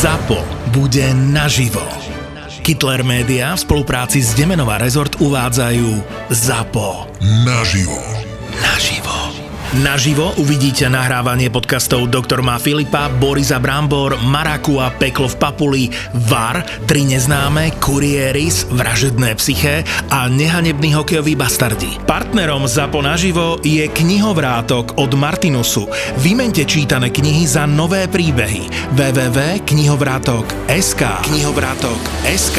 ZAPO bude naživo. Hitler Media v spolupráci s Demenová rezort uvádzajú ZAPO. Naživo. Naživo. Naživo uvidíte nahrávanie podcastov Doktor má Filipa, Borisa Brambor, Maraku a Peklo v Papuli, VAR, Tri neznáme, Kurieris, Vražedné psyché a Nehanebný hokejový bastardi. Partnerom ZAPO naživo je knihovrátok od Martinusu. Vymente čítané knihy za nové príbehy. www.knihovrátok.sk Knihovrátok.sk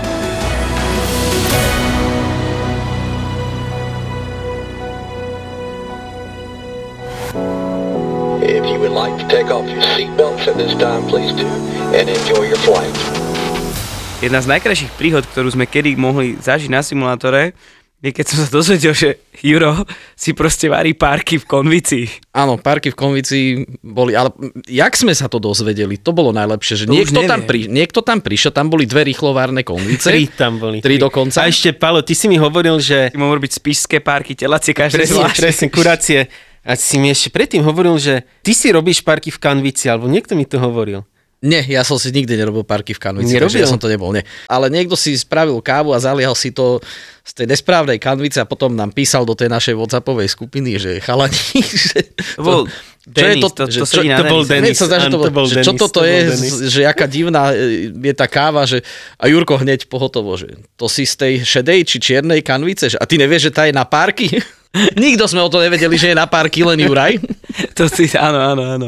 Jedna z najkrajších príhod, ktorú sme kedy mohli zažiť na simulátore, je keď som sa dozvedel, že Juro si proste varí párky v konvici. Áno, parky v konvici boli, ale jak sme sa to dozvedeli, to bolo najlepšie, že To niekto tam, pri, niekto tam prišiel, tam boli dve rýchlovárne konvice. Tri tam boli. Tri dokonca. A ešte, Palo, ty si mi hovoril, že... Ty mohol robiť spišské párky, telacie, každé Presne, zvlášť. presne, kurácie. A si mi ešte predtým hovoril, že ty si robíš parky v kanvici, alebo niekto mi to hovoril. Nie, ja som si nikdy nerobil parky v kanvici, Nerobil? takže ja som to nebol, nie. Ale niekto si spravil kávu a zaliehal si to z tej nesprávnej kanvice a potom nám písal do tej našej WhatsAppovej skupiny, že chalani, že... To bol čo je Denis, to, to- že to čo, to bol. Denis. Sa že, to, to bol že čo toto to bol je, že aká divná e, je tá káva, že a Jurko hneď pohotovo, že to si z tej šedej či čiernej kanvice, že, a ty nevieš, že tá je na párky? Nikto sme o to nevedeli, že je na párky, len Juraj. To si, áno, áno, áno.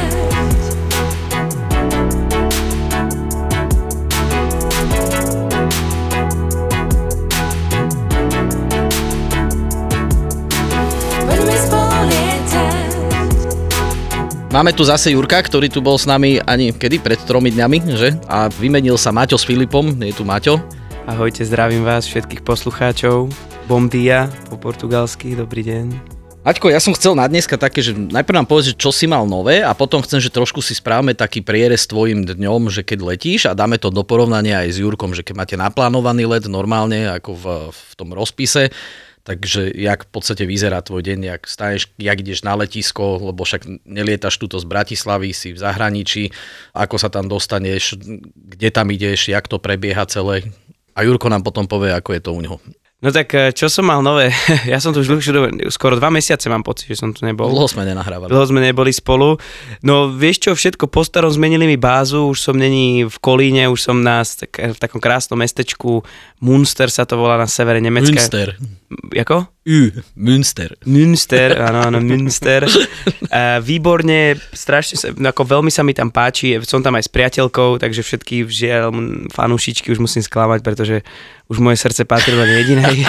Máme tu zase Jurka, ktorý tu bol s nami ani kedy, pred tromi dňami, že? A vymenil sa Maťo s Filipom, je tu Maťo. Ahojte, zdravím vás, všetkých poslucháčov. Bom dia, po portugalsky, dobrý deň. Maťko, ja som chcel na dneska také, že najprv nám povedz, čo si mal nové a potom chcem, že trošku si správame taký prierez tvojim dňom, že keď letíš a dáme to do porovnania aj s Jurkom, že keď máte naplánovaný let normálne ako v, v tom rozpise, takže jak v podstate vyzerá tvoj deň, jak staneš, jak ideš na letisko, lebo však nelietaš tuto z Bratislavy, si v zahraničí, ako sa tam dostaneš, kde tam ideš, jak to prebieha celé. A Jurko nám potom povie, ako je to u neho. No tak, eh, čo som mal nové? ja som tu už dlhšiu dobu, skoro dva mesiace mám pocit, že som tu nebol. Dlho sme nenahrávali. Dlho sme neboli spolu. No vieš čo, všetko po starom zmenili mi bázu, už som není v Kolíne, už som na, tak, v takom krásnom mestečku Munster sa to volá na severe Nemecka. Münster. Jako? Ü, Münster. Münster, áno, áno, Münster. Uh, výborne, strašne sa, ako veľmi sa mi tam páči, som tam aj s priateľkou, takže všetky žiaľ fanúšičky už musím sklamať, pretože už moje srdce patrí len jedinej.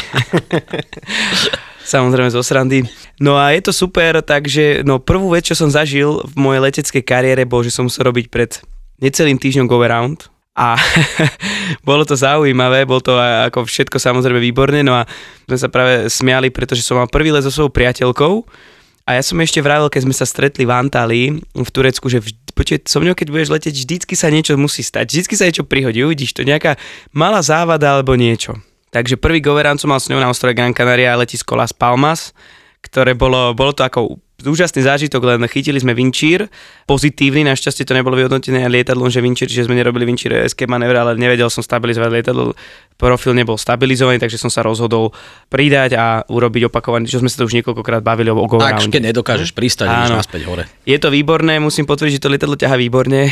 Samozrejme zo srandy. No a je to super, takže no prvú vec, čo som zažil v mojej leteckej kariére, bol, že som musel robiť pred necelým týždňom go around a bolo to zaujímavé, bol to ako všetko samozrejme výborné, no a sme sa práve smiali, pretože som mal prvý let so svojou priateľkou a ja som ešte vravil, keď sme sa stretli v Antalii v Turecku, že počuj, so mňou keď budeš letieť, vždycky sa niečo musí stať, vždycky sa niečo prihodí, uvidíš to, nejaká malá závada alebo niečo. Takže prvý goverán som mal s ňou na ostrove Gran Canaria a letisko Las Palmas, ktoré bolo, bolo to ako úžasný zážitok, len chytili sme vinčír, pozitívny, našťastie to nebolo vyhodnotené lietadlom, že vinčír, čiže sme nerobili vinčír escape manévre, ale nevedel som stabilizovať lietadlo, profil nebol stabilizovaný, takže som sa rozhodol pridať a urobiť opakovaný, čo sme sa to už niekoľkokrát bavili o go Ak keď nedokážeš pristať, ideš Áno. naspäť hore. je to výborné, musím potvrdiť, že to lietadlo ťaha výborne,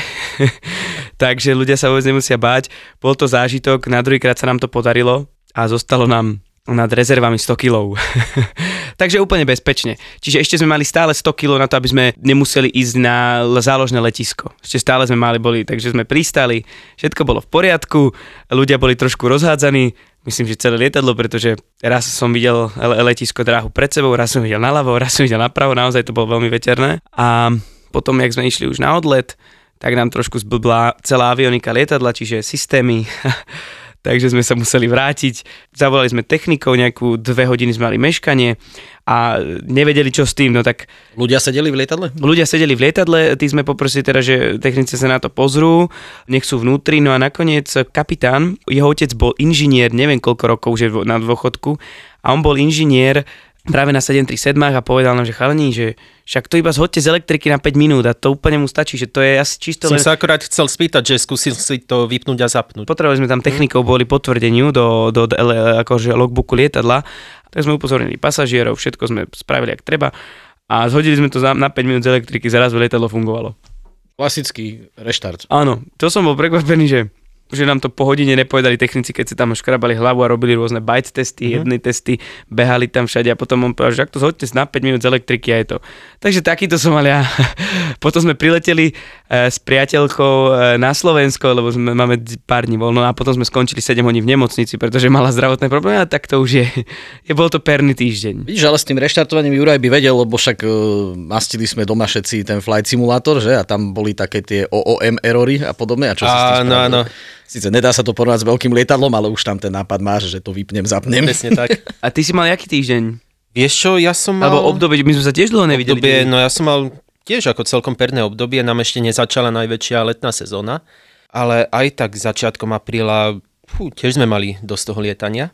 takže ľudia sa vôbec nemusia báť. Bol to zážitok, na druhýkrát sa nám to podarilo a zostalo nám nad rezervami 100 kg. takže úplne bezpečne. Čiže ešte sme mali stále 100 kg na to, aby sme nemuseli ísť na záložné letisko. Ešte stále sme mali boli, takže sme pristali, všetko bolo v poriadku, ľudia boli trošku rozhádzaní, myslím, že celé lietadlo, pretože raz som videl le- letisko dráhu pred sebou, raz som videl naľavo, raz som videl napravo, naozaj to bolo veľmi veterné. A Potom, jak sme išli už na odlet, tak nám trošku zblbla celá avionika lietadla, čiže systémy. Takže sme sa museli vrátiť. Zavolali sme technikov, nejakú dve hodiny sme mali meškanie a nevedeli, čo s tým. No tak Ľudia sedeli v lietadle? ľudia sedeli v lietadle, tí sme poprosili teda, že technici sa na to pozrú, nech sú vnútri, no a nakoniec kapitán, jeho otec bol inžinier, neviem koľko rokov, že na dôchodku, a on bol inžinier práve na 737 a povedal nám, že chalani, že však to iba zhodte z elektriky na 5 minút a to úplne mu stačí, že to je asi čisto Som len... sa akorát chcel spýtať, že skúsil si to vypnúť a zapnúť. Potrebovali sme tam technikov, boli potvrdeniu do, do, do akože logbooku lietadla, tak sme upozornili pasažierov, všetko sme spravili, ak treba a zhodili sme to za, na 5 minút z elektriky, zrazu lietadlo fungovalo. Klasický reštart. Áno, to som bol prekvapený, že že nám to po hodine nepovedali technici, keď si tam škrabali hlavu a robili rôzne bite testy, mm-hmm. jedné testy, behali tam všade a potom on povedal, že ak to zhodte na 5 minút z elektriky a je to. Takže takýto som mal ja. potom sme prileteli e, s priateľkou e, na Slovensko, lebo sme, máme pár dní voľno a potom sme skončili 7 hodín v nemocnici, pretože mala zdravotné problémy a tak to už je. je bol to perný týždeň. Vidíš, ale s tým reštartovaním Juraj by vedel, lebo však uh, mastili sme doma všetci ten flight simulátor, že? A tam boli také tie OOM erory a podobne. A čo si s tým Áno, áno. Sice nedá sa to porovnať s veľkým lietadlom, ale už tam ten nápad máš, že to vypnem, zapnem. Presne tak. A ty si mal jaký týždeň? Vieš čo, ja som mal... Alebo obdobie, my sme sa tiež dlho nevideli. obdobie, no ja som mal tiež ako celkom perné obdobie, nám ešte nezačala najväčšia letná sezóna, ale aj tak začiatkom apríla fú, tiež sme mali dosť toho lietania.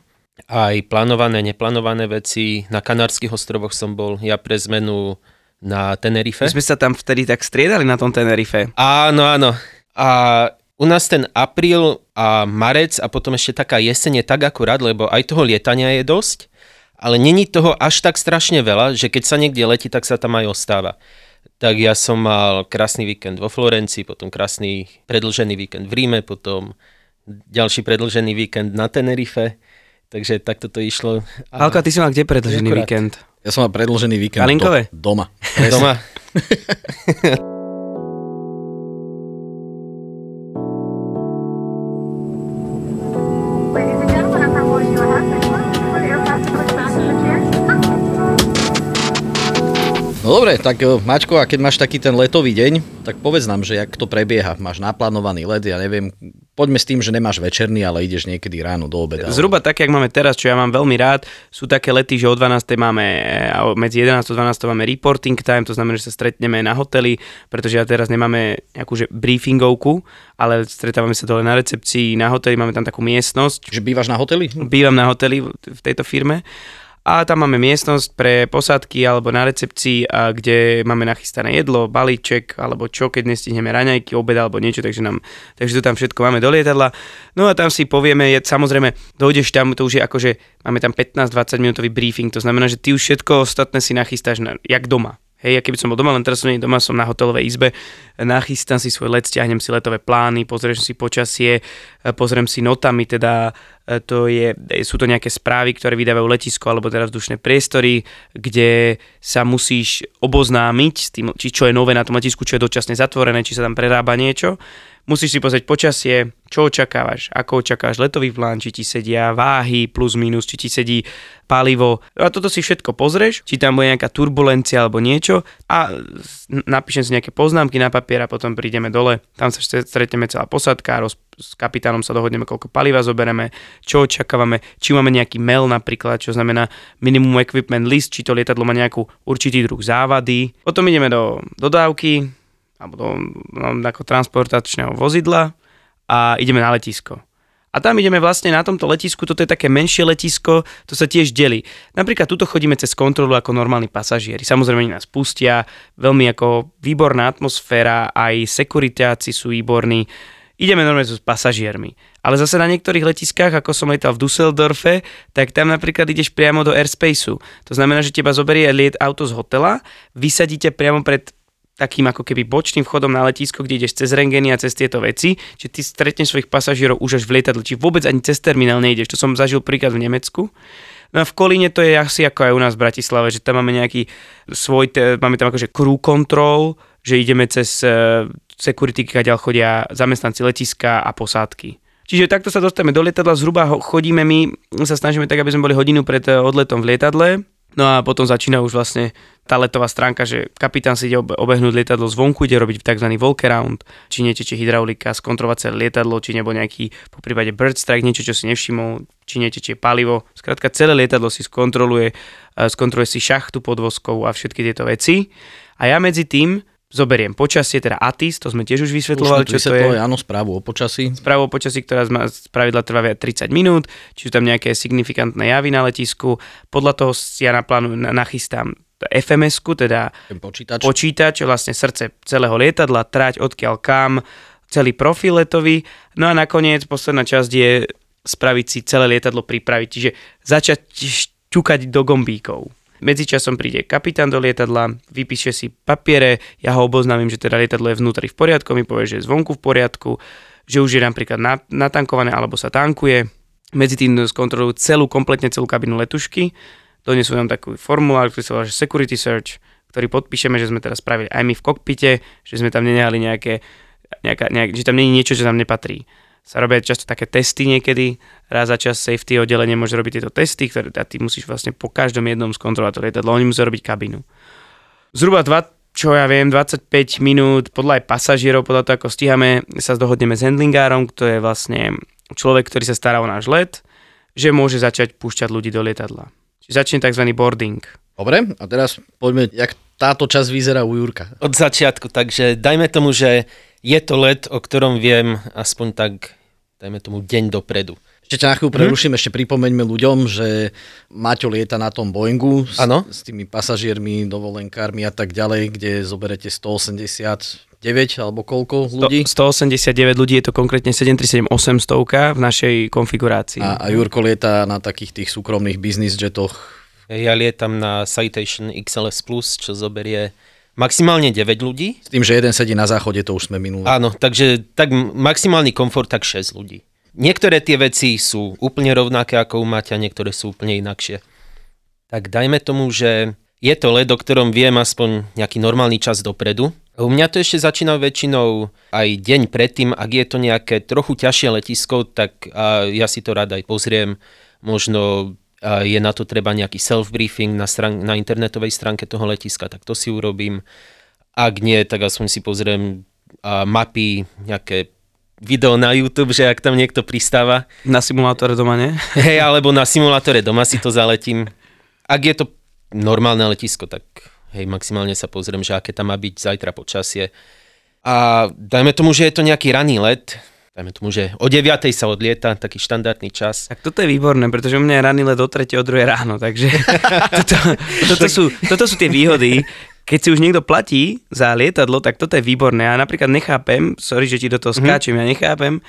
Aj plánované, neplánované veci. Na Kanárskych ostrovoch som bol ja pre zmenu na Tenerife. My sme sa tam vtedy tak striedali na tom Tenerife. Áno, áno. A u nás ten apríl a marec a potom ešte taká jeseň je tak akurát, lebo aj toho lietania je dosť, ale není toho až tak strašne veľa, že keď sa niekde letí, tak sa tam aj ostáva. Tak ja som mal krásny víkend vo Florencii, potom krásny predlžený víkend v Ríme, potom ďalší predlžený víkend na Tenerife. Takže takto to išlo. A Alka, ty si mal kde predlžený Akurát. víkend? Ja som mal predlžený víkend? Do, doma. doma. dobre, tak e, Mačko, a keď máš taký ten letový deň, tak povedz nám, že jak to prebieha. Máš naplánovaný let, ja neviem, poďme s tým, že nemáš večerný, ale ideš niekedy ráno do obeda. Zhruba tak, jak máme teraz, čo ja mám veľmi rád, sú také lety, že o 12. máme, e, medzi 11 a 12 máme reporting time, to znamená, že sa stretneme na hoteli, pretože ja teraz nemáme nejakú že briefingovku, ale stretávame sa dole na recepcii, na hoteli, máme tam takú miestnosť, Že bývaš na hoteli? bývam na hoteli v v tejto firme a tam máme miestnosť pre posádky alebo na recepcii, a kde máme nachystané jedlo, balíček alebo čo, keď nestihneme raňajky, obed alebo niečo, takže, nám, takže to tam všetko máme do lietadla. No a tam si povieme, je, samozrejme, dojdeš tam, to už je akože, máme tam 15-20 minútový briefing, to znamená, že ty už všetko ostatné si nachystáš na, jak doma. Hej, ja keby som bol doma, len teraz som nie doma, som na hotelovej izbe, nachystám si svoj let, stiahnem si letové plány, pozriem si počasie, e, pozriem si notami, teda e, to je, e, sú to nejaké správy, ktoré vydávajú letisko alebo teda vzdušné priestory, kde sa musíš oboznámiť s tým, či čo je nové na tom letisku, čo je dočasne zatvorené, či sa tam prerába niečo. Musíš si pozrieť počasie, čo očakávaš, ako očakávaš letový plán, či ti sedia váhy plus minus, či ti sedí palivo. A toto si všetko pozrieš, či tam bude nejaká turbulencia alebo niečo a napíšem si nejaké poznámky na papier a potom prídeme dole. Tam sa stre- stretneme celá posádka, roz, s kapitánom sa dohodneme, koľko paliva zobereme, čo očakávame, či máme nejaký mail napríklad, čo znamená minimum equipment list, či to lietadlo má nejakú určitý druh závady. Potom ideme do dodávky, alebo do no, ako transportačného vozidla a ideme na letisko. A tam ideme vlastne na tomto letisku, toto je také menšie letisko, to sa tiež delí. Napríklad tuto chodíme cez kontrolu ako normálni pasažieri. Samozrejme nás pustia, veľmi ako výborná atmosféra, aj sekuritáci sú výborní. Ideme normálne s pasažiermi. Ale zase na niektorých letiskách, ako som letal v Düsseldorfe, tak tam napríklad ideš priamo do airspaceu. To znamená, že teba zoberie liet auto z hotela, vysadíte priamo pred takým ako keby bočným vchodom na letisko, kde ideš cez rengeny a cez tieto veci, že ty stretneš svojich pasažierov už až v lietadle, či vôbec ani cez terminál nejdeš. To som zažil príklad v Nemecku. No a v Kolíne to je asi ako aj u nás v Bratislave, že tam máme nejaký svoj, máme tam akože crew control, že ideme cez uh, security, kaďal chodia zamestnanci letiska a posádky. Čiže takto sa dostaneme do lietadla, zhruba ho- chodíme my, sa snažíme tak, aby sme boli hodinu pred eh, odletom v lietadle, No a potom začína už vlastne tá letová stránka, že kapitán si ide obe- obehnúť lietadlo zvonku, ide robiť tzv. walk around, či neteče hydraulika, skontrolovať celé lietadlo, či nebol nejaký po prípade bird strike, niečo, čo si nevšimol, či netečie palivo. Skrátka celé lietadlo si skontroluje, eh, skontroluje si šachtu podvozkovú a všetky tieto veci. A ja medzi tým zoberiem počasie, teda ATIS, to sme tiež už vysvetľovali, čo to je. Áno, správu o počasí. Správu o počasí, ktorá z pravidla trvá viac 30 minút, či sú tam nejaké signifikantné javy na letisku. Podľa toho si ja na- nachystám FMS-ku, teda Ten počítač. počítač, vlastne srdce celého lietadla, trať odkiaľ kam, celý profil letový. No a nakoniec posledná časť je spraviť si celé lietadlo pripraviť, čiže začať šťukať do gombíkov. Medzičasom príde kapitán do lietadla, vypíše si papiere, ja ho oboznámim, že teda lietadlo je vnútri v poriadku, mi povie, že je zvonku v poriadku, že už je napríklad na- natankované alebo sa tankuje. Medzi tým skontrolujú celú, kompletne celú kabinu letušky, donesú nám taký formulár, ktorý sa volá Security Search, ktorý podpíšeme, že sme teraz spravili aj my v kokpite, že sme tam nenehali nejaké, nejaká, nejak, že tam je niečo, čo nám nepatrí. Sa robia často také testy niekedy, raz za čas safety oddelenie môže robiť tieto testy, ktoré a ty musíš vlastne po každom jednom skontrolovať to lietadlo, oni musia robiť kabinu. Zhruba dva, čo ja viem, 25 minút, podľa aj pasažierov, podľa toho, ako stíhame, sa dohodneme s handlingárom, to je vlastne človek, ktorý sa stará o náš let, že môže začať púšťať ľudí do lietadla. Čiže začne tzv. boarding. Dobre, a teraz poďme, jak táto časť vyzerá u Jurka. Od začiatku, takže dajme tomu, že je to let, o ktorom viem aspoň tak, dajme tomu deň dopredu. Ešte ťa na chvíľu preruším, ešte pripomeňme ľuďom, že Maťo lieta na tom Boeingu s, s tými pasažiermi, dovolenkármi a tak ďalej, kde zoberete 189 alebo koľko ľudí. 189 ľudí, je to konkrétne 737 800 v našej konfigurácii. A, a Jurko lieta na takých tých súkromných business jetoch. Ja lietam na Citation XLS Plus, čo zoberie maximálne 9 ľudí. S tým, že jeden sedí na záchode, to už sme minuli. Áno, takže tak maximálny komfort tak 6 ľudí. Niektoré tie veci sú úplne rovnaké ako u Maťa, niektoré sú úplne inakšie. Tak dajme tomu, že je to led, o ktorom viem aspoň nejaký normálny čas dopredu. U mňa to ešte začína väčšinou aj deň predtým, ak je to nejaké trochu ťažšie letisko, tak ja si to rád aj pozriem. Možno je na to treba nejaký self-briefing na, strán- na internetovej stránke toho letiska, tak to si urobím. Ak nie, tak aspoň si pozriem a, mapy, nejaké video na YouTube, že ak tam niekto pristáva, Na simulátore doma, nie? hej, alebo na simulátore doma si to zaletím. Ak je to normálne letisko, tak hej, maximálne sa pozriem, že aké tam má byť zajtra počasie. A dajme tomu, že je to nejaký raný let, dajme tomu, že o 9 sa odlieta, taký štandardný čas. Tak toto je výborné, pretože u mňa je ranný let o 3. o 2 ráno, takže toto, toto, sú, toto sú tie výhody. Keď si už niekto platí za lietadlo, tak toto je výborné. Ja napríklad nechápem, sorry, že ti do toho skáčem, ja nechápem,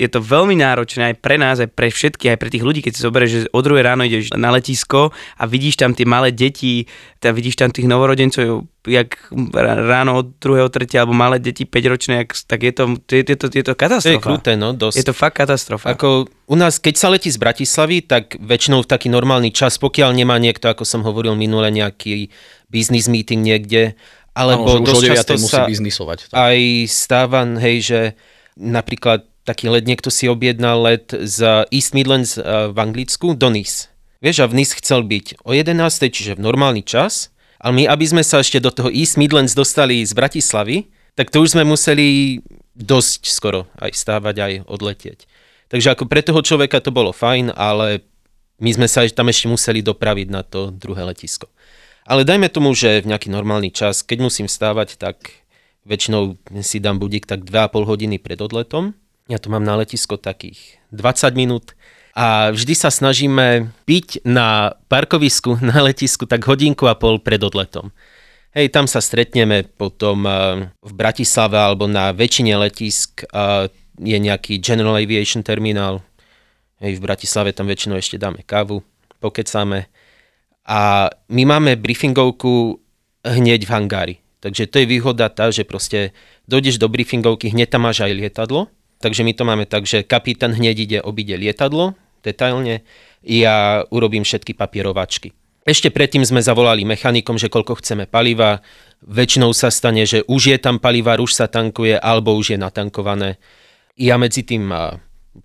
je to veľmi náročné aj pre nás, aj pre všetkých, aj pre tých ľudí, keď si zoberieš, že o druhé ráno ideš na letisko a vidíš tam tie malé deti, teda vidíš tam tých novorodencov, jak ráno od druhého, tretia, alebo malé deti 5 ročné, tak je to, je, je, to, je to To je katastrofa. kruté, no, dosť. Je to fakt katastrofa. Ako u nás, keď sa letí z Bratislavy, tak väčšinou v taký normálny čas, pokiaľ nemá niekto, ako som hovoril minule, nejaký business meeting niekde, alebo Áno, že už o dosť 9 často musí sa biznisovať. Tak. aj stáva, hej, že napríklad taký let, niekto si objednal let z East Midlands eh, v Anglicku do Nice. Vieš, a v Nice chcel byť o 11, čiže v normálny čas, ale my, aby sme sa ešte do toho East Midlands dostali z Bratislavy, tak to už sme museli dosť skoro aj stávať, aj odletieť. Takže ako pre toho človeka to bolo fajn, ale my sme sa tam ešte museli dopraviť na to druhé letisko. Ale dajme tomu, že v nejaký normálny čas, keď musím vstávať, tak väčšinou si dám budík tak 2,5 hodiny pred odletom. Ja to mám na letisko takých 20 minút a vždy sa snažíme byť na parkovisku, na letisku tak hodinku a pol pred odletom. Hej, tam sa stretneme potom eh, v Bratislave alebo na väčšine letisk eh, je nejaký General Aviation terminál. Hej, v Bratislave tam väčšinou ešte dáme kávu, pokecáme. A my máme briefingovku hneď v hangári. Takže to je výhoda tá, že proste dojdeš do briefingovky, hneď tam máš aj lietadlo. Takže my to máme tak, že kapitán hneď ide obíde lietadlo, detailne, ja urobím všetky papierovačky. Ešte predtým sme zavolali mechanikom, že koľko chceme paliva. Väčšinou sa stane, že už je tam paliva, už sa tankuje, alebo už je natankované. Ja medzi tým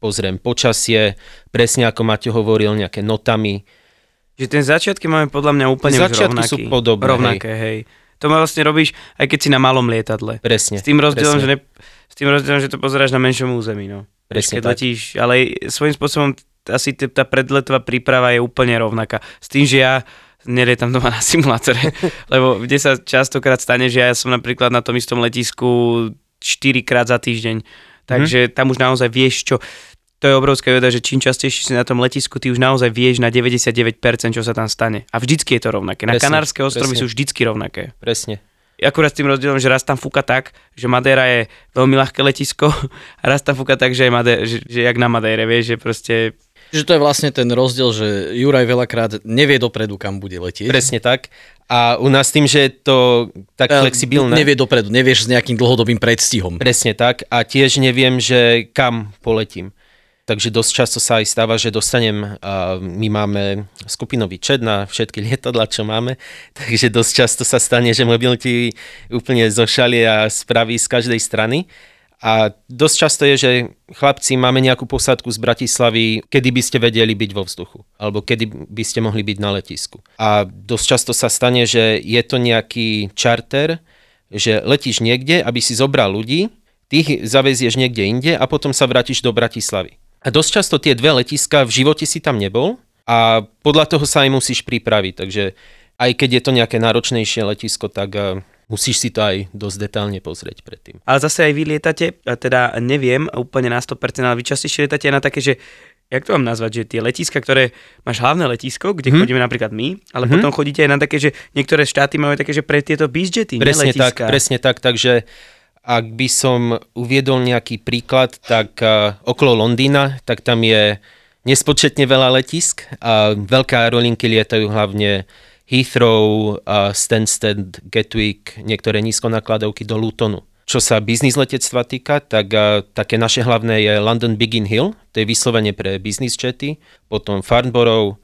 pozriem počasie, presne ako Maťo hovoril, nejaké notami. Že ten začiatky máme podľa mňa úplne Začiatky rovnaký. sú podobné, Rovnaké, hej. To ma vlastne robíš, aj keď si na malom lietadle. Presne. S tým rozdielom, presne. že, ne, s tým rozdielom, že to pozeráš na menšom území, no. Presne keď tak. letíš, ale svojím spôsobom asi tá predletová príprava je úplne rovnaká. S tým, že ja nelietam doma na simulátore, lebo kde sa častokrát stane, že ja som napríklad na tom istom letisku 4 krát za týždeň. Takže tam už naozaj vieš, čo... To je obrovská veda, že čím častejšie si na tom letisku, ty už naozaj vieš na 99%, čo sa tam stane. A vždycky je to rovnaké. Na Presne, Kanárske ostrovy presne. sú vždycky rovnaké. Presne. Akurát s tým rozdielom, že raz tam fúka tak, že Madeira je veľmi ľahké letisko a raz tam fúka tak, že je Madeira, že, že jak na Madeire, vieš, že proste... Že to je vlastne ten rozdiel, že Juraj veľakrát nevie dopredu, kam bude letieť. Presne tak. A u nás tým, že je to tak Eh, flexibilné. Nevie dopredu, nevieš s nejakým dlhodobým predstihom. Presne tak. A tiež neviem, že kam poletím. Takže dosť často sa aj stáva, že dostanem, a my máme skupinový chat na všetky lietadla, čo máme, takže dosť často sa stane, že mobil ti úplne zošalie a spraví z každej strany. A dosť často je, že chlapci, máme nejakú posádku z Bratislavy, kedy by ste vedeli byť vo vzduchu, alebo kedy by ste mohli byť na letisku. A dosť často sa stane, že je to nejaký čarter, že letíš niekde, aby si zobral ľudí, ty ich zavezieš niekde inde a potom sa vrátiš do Bratislavy. A dosť často tie dve letiska v živote si tam nebol a podľa toho sa aj musíš pripraviť. Takže aj keď je to nejaké náročnejšie letisko, tak eh, musíš si to aj dosť detálne pozrieť predtým. Ale zase aj vy lietate, a teda neviem úplne na 100%, ale vy častejšie lietate na také, že jak to mám nazvať, že tie letiska, ktoré máš hlavné letisko, kde Mhm. chodíme napríklad my, ale potom chodíte aj na také, že niektoré štáty majú také, že pre tieto bizjety, Presne ne tak, presne tak, takže ak by som uviedol nejaký príklad, tak uh, okolo Londýna, tak tam je nespočetne veľa letisk a veľké aerolinky lietajú hlavne Heathrow, uh, Stansted, Gatwick, niektoré nízkonakladovky do Lutonu. Čo sa biznis letectva týka, tak uh, také naše hlavné je London Biggin Hill, to je vyslovene pre business jety, potom Farnborough,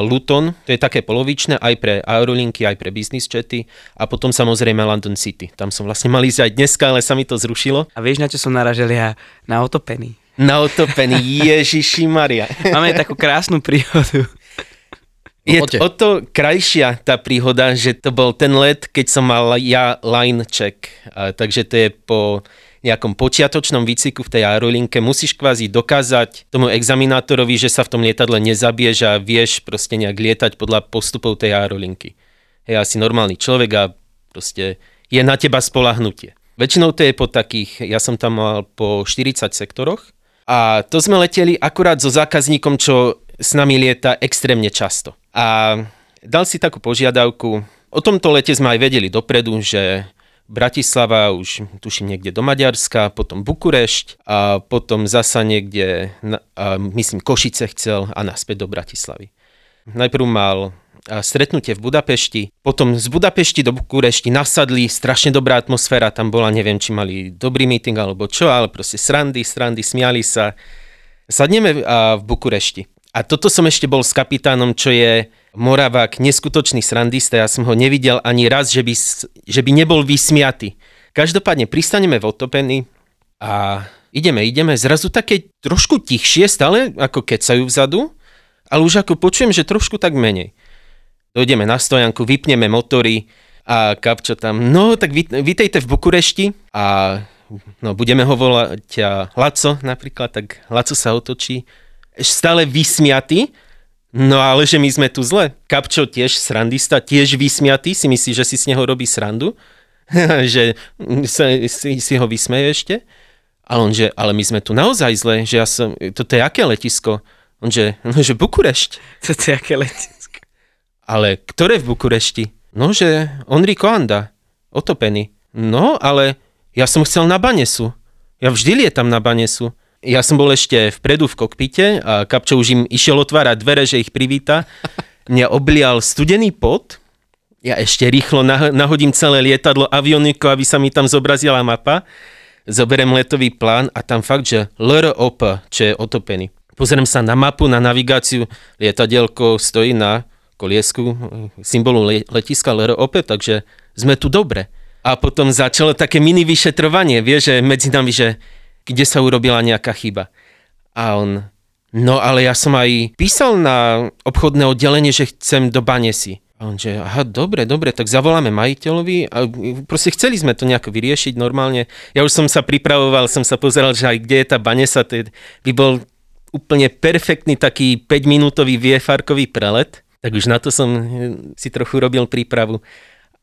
Luton, to je také polovičné aj pre aerolinky, aj pre business jety a potom samozrejme London City. Tam som vlastne mal ísť aj dneska, ale sa mi to zrušilo. A vieš, na čo som naražil ja? Na otopený. Na otopený Ježiši Maria. Máme takú krásnu príhodu. Je Poďte. o to krajšia tá príhoda, že to bol ten let, keď som mal ja line check. A, takže to je po nejakom počiatočnom výcviku v tej aerolinke. Musíš kvázi dokázať tomu examinátorovi, že sa v tom lietadle nezabiješ a vieš proste nejak lietať podľa postupov tej aerolinky. Hej, asi normálny človek a proste je na teba spolahnutie. Väčšinou to je po takých, ja som tam mal po 40 sektoroch a to sme leteli akurát so zákazníkom, čo s nami lieta extrémne často. A dal si takú požiadavku. O tomto lete sme aj vedeli dopredu, že Bratislava už tuším niekde do Maďarska, potom Bukurešť a potom zasa niekde, a myslím Košice chcel a naspäť do Bratislavy. Najprv mal stretnutie v Budapešti, potom z Budapešti do Bukurešti nasadli, strašne dobrá atmosféra tam bola, neviem, či mali dobrý meeting alebo čo, ale proste srandy, srandy, smiali sa. Sadneme v Bukurešti. A toto som ešte bol s kapitánom, čo je Moravák, neskutočný srandista. Ja som ho nevidel ani raz, že by, že by nebol vysmiatý. Každopádne pristaneme v otopení a ideme, ideme. Zrazu také trošku tichšie, stále ako kecajú vzadu, ale už ako počujem, že trošku tak menej. Dojdeme na stojanku, vypneme motory a Kapčo tam, no tak vít, vítejte v Bukurešti a no, budeme ho volať Laco napríklad, tak Laco sa otočí, stále vysmiatý, no ale že my sme tu zle. Kapčo tiež srandista, tiež vysmiatý, si myslí, že si z neho robí srandu, že sa, si, si ho vysmeje ešte. Ale on, že, ale my sme tu naozaj zle, že ja som, toto je aké letisko? On, že, no, že Bukurešť. To je aké letisko. Ale ktoré v Bukurešti? No, že Enrico Anda, otopený. No, ale ja som chcel na Banesu. Ja vždy lietam na Banesu. Ja som bol ešte vpredu v kokpite a Kapčo už im išiel otvárať dvere, že ich privíta. Mňa oblial studený pot. Ja ešte rýchlo nah- nahodím celé lietadlo avioniku, aby sa mi tam zobrazila mapa. Zoberiem letový plán a tam fakt, že LROP, čo je otopený. Pozriem sa na mapu, na navigáciu, lietadielko stojí na koliesku symbolu le- letiska LROP, takže sme tu dobre. A potom začalo také mini vyšetrovanie, vieš, že medzi nami, že kde sa urobila nejaká chyba. A on, No ale ja som aj písal na obchodné oddelenie, že chcem do Banesy. A on že, aha, dobre, dobre, tak zavoláme majiteľovi a proste chceli sme to nejako vyriešiť normálne. Ja už som sa pripravoval, som sa pozeral, že aj kde je tá Banesa, to by bol úplne perfektný taký 5-minútový viefarkový prelet. Tak už na to som eh, si trochu robil prípravu.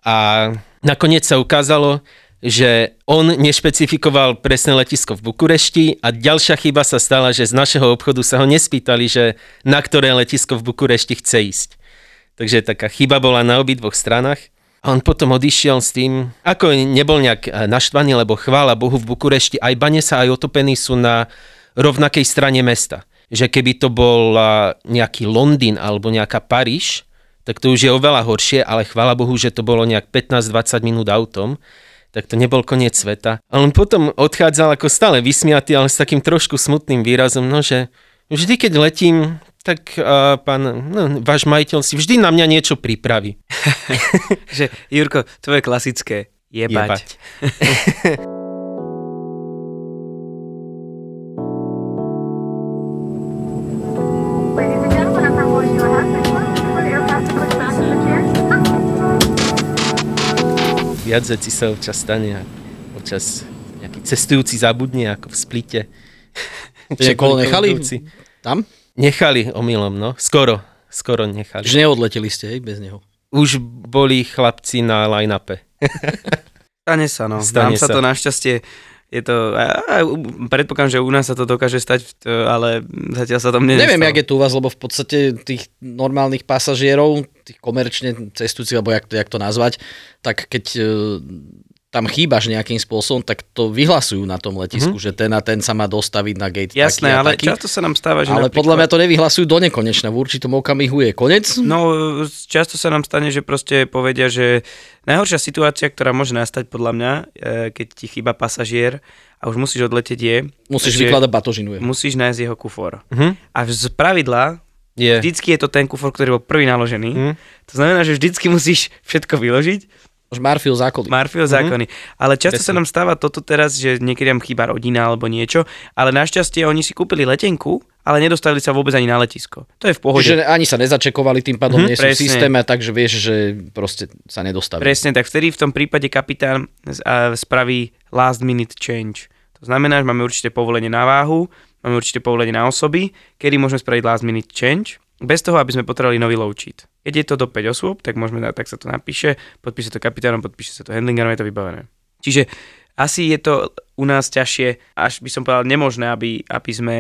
A nakoniec sa ukázalo, že on nešpecifikoval presné letisko v Bukurešti a ďalšia chyba sa stala, že z našeho obchodu sa ho nespýtali, že na ktoré letisko v Bukurešti chce ísť. Takže taká chyba bola na obidvoch stranách. A on potom odišiel s tým, ako nebol nejak eh, naštvaný, lebo chvála Bohu v Bukurešti aj Banesa, aj Otopení sú na rovnakej strane mesta. Že keby to bol eh, nejaký Londýn alebo nejaká Paríž, tak to už je oveľa horšie, ale chvála Bohu, že to bolo nejak 15-20 minút autom, tak to nebol koniec sveta. A on potom odchádzal ako stále vysmiatý, ale s takým trošku smutným výrazom, no že vždy, keď letím, tak uh, pán, no, váš majiteľ si vždy na mňa niečo pripraví. Že, Jurko, tvoje klasické jebať. Jebať. Viac vecí sa občas stane a občas nejaký cestujúci zabudne ako v splite. Niekoho nechali? Cestujúci. Tam? Nechali omylom, no. Skoro. Skoro nechali. Že neodleteli ste, hej, bez neho. Už boli chlapci na line-upe. Stane sa, no. Stane Nám sa sa. to našťastie, je to, a, a, u- predpokladám, že u nás sa to dokáže stať, t- ale zatiaľ sa tam nenestalo. Neviem, jak je tu u vás, lebo v podstate tých normálnych pasažierov, tých komerčne cestujúcich, alebo jak to, jak to nazvať, tak keď e, tam chýbaš nejakým spôsobom, tak to vyhlasujú na tom letisku, mm-hmm. že ten a ten sa má dostaviť na gate Jasné, taký ale taký. často sa nám stáva, že ale podľa mňa to nevyhlasujú do nekonečna. V určitom okamihu je konec. No, často sa nám stane, že proste povedia, že najhoršia situácia, ktorá môže nastať podľa mňa, e, keď ti chýba pasažier a už musíš odletieť je... Musíš vykladať batožinu. je. Musíš nájsť jeho kufor. Mhm. A z pravidla Je. vždycky je to ten kufor, ktorý bol prvý naložený. Mhm. To znamená, že vždycky musíš všetko vyložiť, Už Marfil zákonný. Marfio zákony. Ale často sa nám stáva toto teraz, že niekedy nám chýba rodina alebo niečo, ale našťastie oni si kúpili letenku, ale nedostali sa vôbec ani na letisko. To je v pohode. Čiže ani sa nezačekovali, tým pádom Mhm, nie sú v presne. systéme, takže vieš, že proste sa nedostavili. Presne, tak vtedy v tom prípade kapitán spraví last minute change. To znamená, že máme určité povolenie na váhu, máme určité povolenie na osoby, kedy môžeme spraviť last minute change, bez toho, aby sme potrebovali nový low cheat. Keď je to do 5 osôb, tak, môžeme, tak sa to napíše, podpíše to kapitánom, podpíše sa to handlingerom, je to vybavené. Čiže asi je to u nás ťažšie, až by som povedal nemožné, aby, aby sme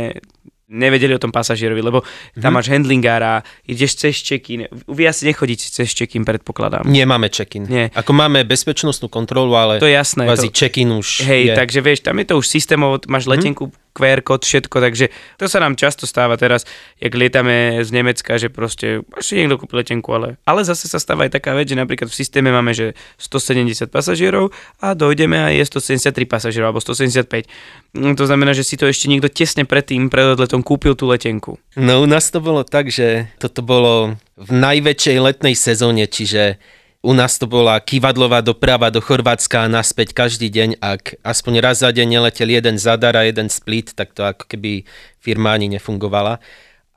nevedeli o tom pasažierovi, lebo tam máš handlingára, ideš cez check-in. Vy asi nechodíte cez check-in, predpokladám. Nemáme check-in. Nie. Ako máme bezpečnostnú kontrolu, ale To je jasné. kvázi To, check-in už hej, je. takže vieš, tam je to už systémovo, máš letenku, QR kód, všetko, takže to sa nám často stáva teraz, jak lietame z Nemecka, že proste si niekto kúpi letenku, ale, ale zase sa stáva aj taká vec, že napríklad v systéme máme, že 170 pasažierov a dojdeme a je 173 pasažierov alebo 175. No, to znamená, že si to ešte niekto tesne predtým, pred odletom kúpil tú letenku. No u nás to bolo tak, že toto bolo v najväčšej letnej sezóne, čiže u nás to bola kývadlová doprava do Chorvátska a naspäť každý deň. Ak aspoň raz za deň neletel jeden zadar a jeden split, tak to ako keby firma ani nefungovala.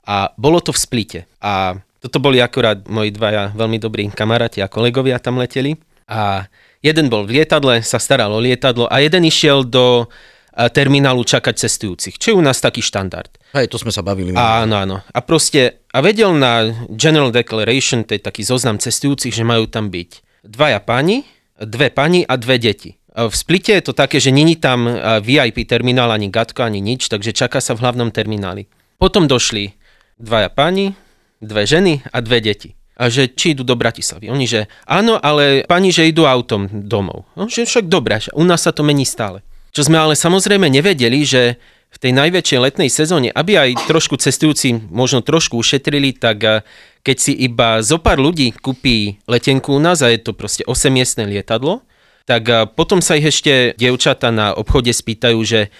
A bolo to v splite. A toto boli akurát moji dvaja veľmi dobrí kamaráti a kolegovia tam leteli. A jeden bol v lietadle, sa staral o lietadlo a jeden išiel do terminálu čakať cestujúcich, čo je u nás taký štandard. Hej, to sme sa bavili. Áno, áno. A proste, a vedel na General Declaration, to je taký zoznam cestujúcich, že majú tam byť dvaja páni, dve pani a dve deti. V Splite je to také, že není tam VIP terminál, ani gatko, ani nič, takže čaká sa v hlavnom termináli. Potom došli dvaja páni, dve ženy a dve deti. A že či idú do Bratislavy. Oni, že áno, ale pani, že idú autom domov. No, že však dobré, že u nás sa to mení stále. Čo sme ale samozrejme nevedeli, že v tej najväčšej letnej sezóne, aby aj trošku cestujúci možno trošku ušetrili, tak a, keď si iba zo pár ľudí kúpi letenku u nás a je to proste 8-miestne lietadlo, tak a, potom sa ich ešte dievčata na obchode spýtajú, že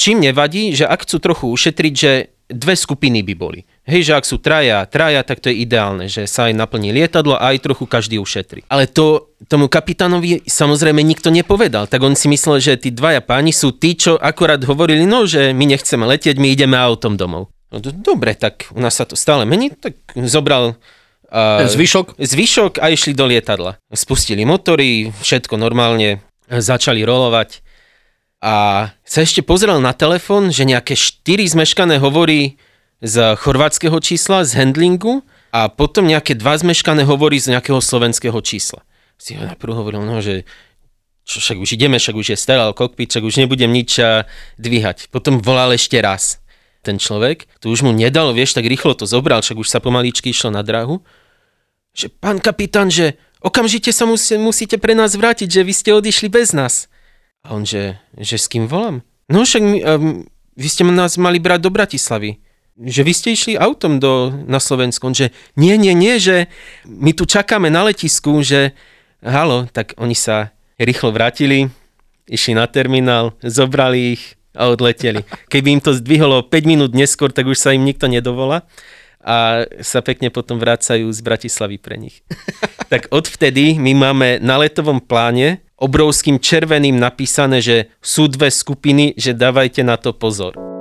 čím nevadí, že ak chcú trochu ušetriť, že dve skupiny by boli. Hej, že ak sú traja, traja, tak to je ideálne, že sa aj naplní lietadlo a aj trochu každý ušetrí. Ale to tomu kapitánovi samozrejme nikto nepovedal, tak on si myslel, že tí dvaja páni sú tí, čo akorát hovorili, no, že my nechceme letieť, my ideme autom domov. No, do- dobre, tak u nás sa to stále mení, tak zobral uh, Zvyšok? zvyšok a išli do lietadla. Spustili motory, všetko normálne, začali rolovať a sa ešte pozrel na telefón, že nejaké 4 zmeškané hovorí z chorvátskeho čísla, z handlingu a potom nejaké dva zmeškané hovorí z nejakého slovenského čísla. Si ho najprv hovoril, no, že čo, však už ideme, však už je sterile kokpit, však už nebudem nič a, dvíhať. Potom volal ešte raz ten človek, to už mu nedal, vieš, tak rýchlo to zobral, však už sa pomaličky išlo na dráhu, že pán kapitán, že okamžite sa musí, musíte pre nás vrátiť, že vy ste odišli bez nás. A on, že, že s kým volám? No však my, um, vy ste nás mali brať do Bratislavy. Že vy ste išli autom do, na Slovensku. Že nie, nie, nie, že my tu čakáme na letisku, že halo, tak oni sa rýchlo vrátili, išli na terminál, zobrali ich a odleteli. Keby im to zdvihlo 5 minút neskôr, tak už sa im nikto nedovolá a sa pekne potom vracajú z Bratislavy pre nich. tak odvtedy my máme na letovom pláne obrovským červeným napísané, že sú dve skupiny, že dávajte na to pozor.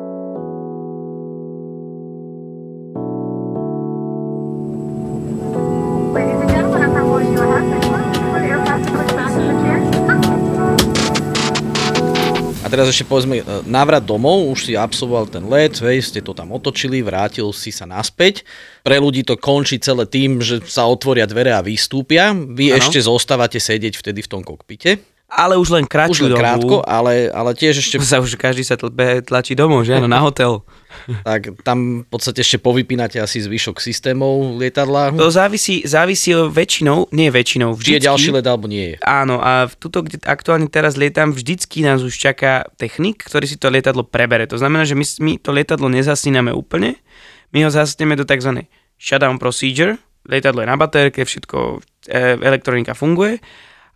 Teraz ešte povedzme, e, návrat domov, už si absolvoval ten let, hej, ste to tam otočili, vrátil si sa naspäť. Pre ľudí to končí celé tým, že sa otvoria dvere a vystúpia. Vy Áno. ešte zostávate sedieť vtedy v tom kokpite. Ale už len Už kratšiu len dobu. krátko, ale, ale tiež ešte Sa už každý sa tlbe, tlačí domov, že áno, na hotel. tak tam v podstate ešte povypínate asi zvyšok systémov lietadla. To závisí, závisí väčšinou, nie väčšinou, Či vždycky. je ďalší let alebo nie je. Áno, a v tuto, kde aktuálne teraz lietam, vždycky nás už čaká technik, ktorý si to lietadlo prebere. To znamená, že my, my to lietadlo nezasíname úplne, my ho zasneme do tzv. shutdown procedure, lietadlo je na baterke, všetko, e, elektronika funguje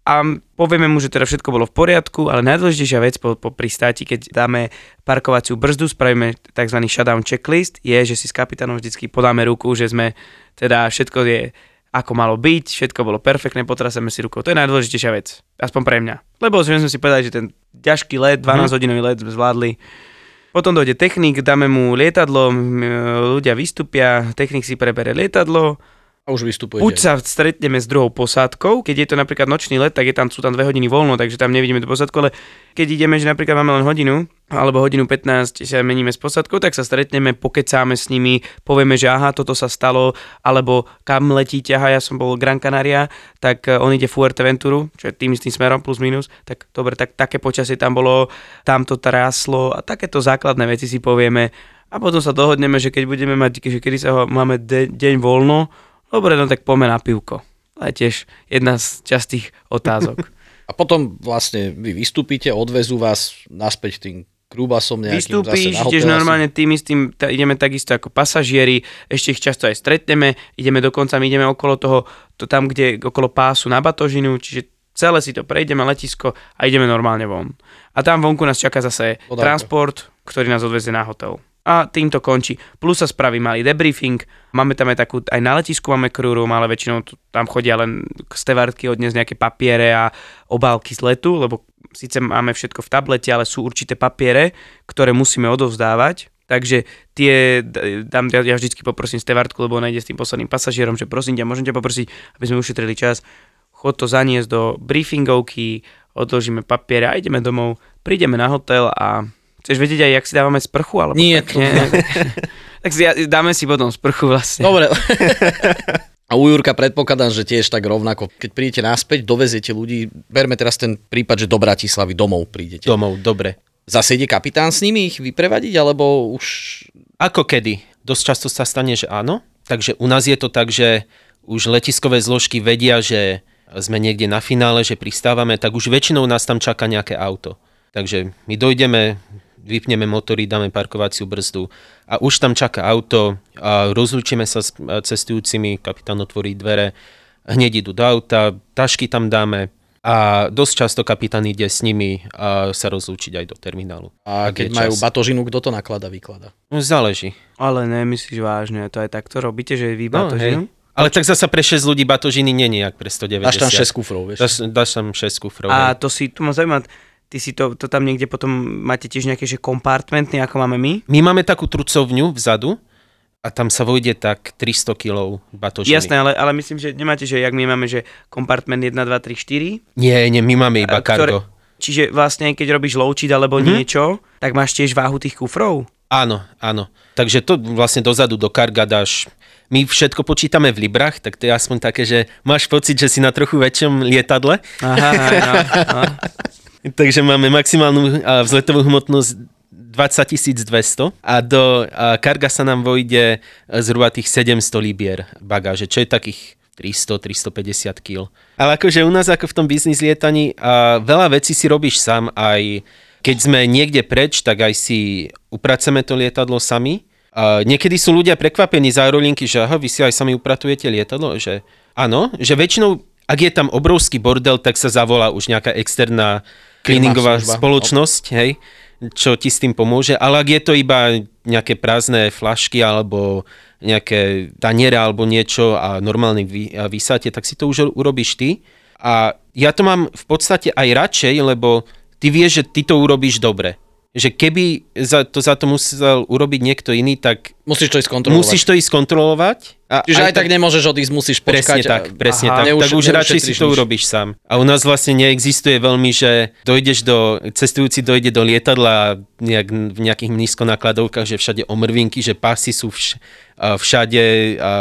a povieme mu, že teda všetko bolo v poriadku, ale najdôležitejšia vec po, po pristáti, keď dáme parkovaciu brzdu, spravíme tzv. shutdown checklist, je, že si s kapitánom vždycky podáme ruku, že sme teda všetko je ako malo byť, všetko bolo perfektné, potraseme si rukou. To je najdôležitejšia vec, aspoň pre mňa. Lebo sme si povedali, že ten ťažký let, 12-hodinový let sme zvládli. Potom dojde technik, dáme mu lietadlo, ľudia vystúpia, technik si prebere lietadlo, A už vystupujete. Buď sa stretneme s druhou posádkou, keď je to napríklad nočný let, tak je tam, sú tam dve hodiny voľno, takže tam nevidíme tú posádku, ale keď ideme, že napríklad máme len hodinu, alebo hodinu 15 sa meníme s posádkou, tak sa stretneme, pokecáme s nimi, povieme, že aha, toto sa stalo, alebo kam letíte, aha, ja som bol Gran Canaria, tak eh, on ide Fuerteventuru, čo je tým istým smerom, plus minus, tak dobre, tak také počasie tam bolo, tam to tráslo a takéto základné veci si povieme a potom sa dohodneme, že keď budeme mať, že kedy sa ho, máme de- deň voľno, Dobre, no tak poďme na pivko. To je tiež jedna z častých otázok. A potom vlastne vy vystúpite, odvezú vás naspäť tým krúbasom nejakým Vystúpíš, zase na ideš normálne tým istým, ta, ideme takisto ako pasažieri, ešte ich často aj stretneme, ideme dokonca, my ideme okolo toho, to tam, kde okolo pásu na batožinu, čiže celé si to prejdeme, letisko a ideme normálne von. A tam vonku nás čaká zase Podávka. transport, ktorý nás odvezie na hotel. A tým to končí. Plus sa spraví malý debriefing, máme tam aj takú, aj na letisku máme crew room, ale väčšinou tam chodia len stevardky odniesť nejaké papiere a obálky z letu, lebo síce máme všetko v tablete, ale sú určité papiere, ktoré musíme odovzdávať, takže tie, dám, ja, ja vždycky poprosím stevardku, lebo ona ide s tým posledným pasažierom, že prosím ťa, môžem ťa poprosiť, aby sme ušetrili čas, chod to zaniesť do briefingovky, odložíme papiere a ideme domov, prídeme na hotel a chceš vedieť aj, jak si dávame sprchu? Alebo Nie, tak, to- tak si, dáme si potom sprchu vlastne. Dobre. A u Jurka predpokladám, že tiež tak rovnako. Keď prídete naspäť, doveziete ľudí, berme teraz ten prípad, že do Bratislavy domov prídete. Domov, dobre. Zase ide kapitán s nimi ich vyprevadiť, alebo už... Ako kedy? Dosť často sa stane, že áno. Takže u nás je to tak, že už letiskové zložky vedia, že sme niekde na finále, že pristávame, tak už väčšinou nás tam čaká nejaké auto. Takže my dojdeme, vypneme motory, dáme parkovaciu brzdu a už tam čaká auto a rozlúčime sa s a, cestujúcimi, kapitán otvorí dvere, hneď idú do auta, tašky tam dáme a dosť často kapitán ide s nimi a sa rozlúčiť aj do terminálu. A Ak keď majú čas. batožinu, kto to naklada, vyklada? No, záleží. Ale nemyslíš vážne, to aj takto robíte, že vy No, batožinu? hej. Ale tak zasa pre 6 ľudí batožiny nie je jak pre 190. Dáš tam 6 kufrov, vieš? Dáš, dáš tam 6 kufrov. A hej. to si, tu ma zaujíma, ty si to, to tam niekde potom máte tiež nejaké že kompartmenty, ako máme my? My máme takú trucovňu vzadu a tam sa vojde tak 300 kg batožiny. Jasné, ale, ale myslím, že nemáte, že jak my máme, že kompartment 1, 2, 3, 4. Nie, nie, my máme iba kargo. Čiže vlastne, keď robíš loučit alebo mm-hmm. niečo, tak máš tiež váhu tých kufrov? Áno, áno. Takže to vlastne dozadu do karga dáš. My všetko počítame v librách, tak to je aspoň také, že máš pocit, že si na trochu väčšom lietadle. Aha, aha, aha. Takže máme maximálnu vzletovú hmotnosť 20 200 a do karga sa nám vojde zhruba tých 700 libier bagáže, čo je takých 300-350 kg. Ale akože u nás ako v tom biznis lietaní a veľa vecí si robíš sám, aj keď sme niekde preč, tak aj si upraceme to lietadlo sami. A niekedy sú ľudia prekvapení z aerolinky, že aha, vy si aj sami upratujete lietadlo, že áno, že väčšinou, ak je tam obrovský bordel, tak sa zavolá už nejaká externá cleaningová spoločnosť, hej, čo ti s tým pomôže, ale ak je to iba nejaké prázdne flašky alebo nejaké taniere alebo niečo a normálne vy, a vysáte, tak si to už urobíš ty. A ja to mám v podstate aj radšej, lebo ty vieš, že ty to urobíš dobre. Že keby za to, za to musel urobiť niekto iný, tak Musíš to ísť kontrolovať. musíš to ísť kontrolovať. A Čiže aj, tak nemôžeš odísť, musíš počkať. Presne tak, presne Aha, tak. neuš- tak už radšej si to nič. urobíš sám. A u nás vlastne neexistuje veľmi, že dojdeš do, cestujúci dojde do lietadla nejak, v nejakých nízkonakladovkách, že všade omrvinky, že pásy sú vš, všade a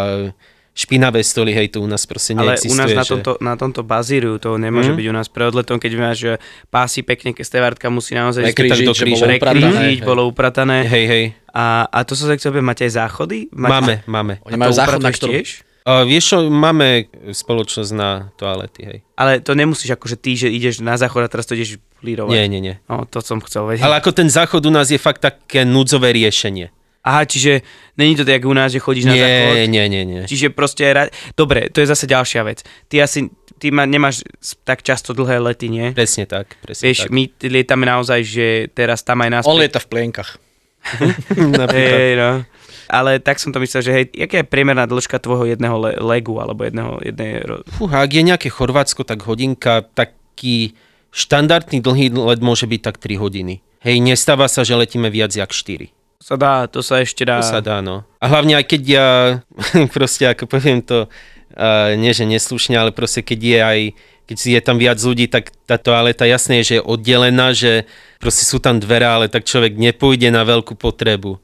špinavé stoly, hej, to u nás proste Ale neexistuje. u nás na že- tomto, na tomto bazíriu to nemôže Mhm. byť u nás pre odletom, keď máš že pásy pekne, keď stevártka musí naozaj Prekrížiť, do že bolo upratané. bolo upratané. Hej, hej, A, a to sa tak chcel máte aj záchody? Máte, máme, máme. Oni majú to záchod, na ktorom... tiež? A vieš čo, máme spoločnosť na toalety, hej. Ale to nemusíš akože ty, že ideš na záchod a teraz to ideš polírovať. Nie, nie, nie. No, to som chcel vedieť. Ale ako ten záchod u nás je fakt také núdzové riešenie. Aha, čiže není to tak, jak u nás, že chodíš na záchod? Nie, nie, nie, nie. Čiže proste... Ra... Dobre, to je zase ďalšia vec. Ty asi, ty ma, nemáš tak často dlhé lety, nie? Presne tak, presne Vieš, tak. my lietame naozaj, že teraz tam aj nás... On lieta v plienkach. Hej, no. Ale tak som to myslel, že hej, jaká je priemerná dĺžka tvojho jedného le- legu, alebo jedného, jednej... Fúha, ak je nejaké Chorvátsko, tak hodinka, taký štandardný dlhý let môže byť tak 3 hodiny. Hej, nestáva sa, že letíme viac jak 4. Sa dá, to sa ešte dá. To sa dá, no. A hlavne aj keď ja, proste ako poviem to, uh, nie že neslušne, ale proste keď je aj, keď je tam viac ľudí, tak tá toaleta jasné je, že je oddelená, že proste sú tam dvere, ale tak človek nepôjde na veľkú potrebu.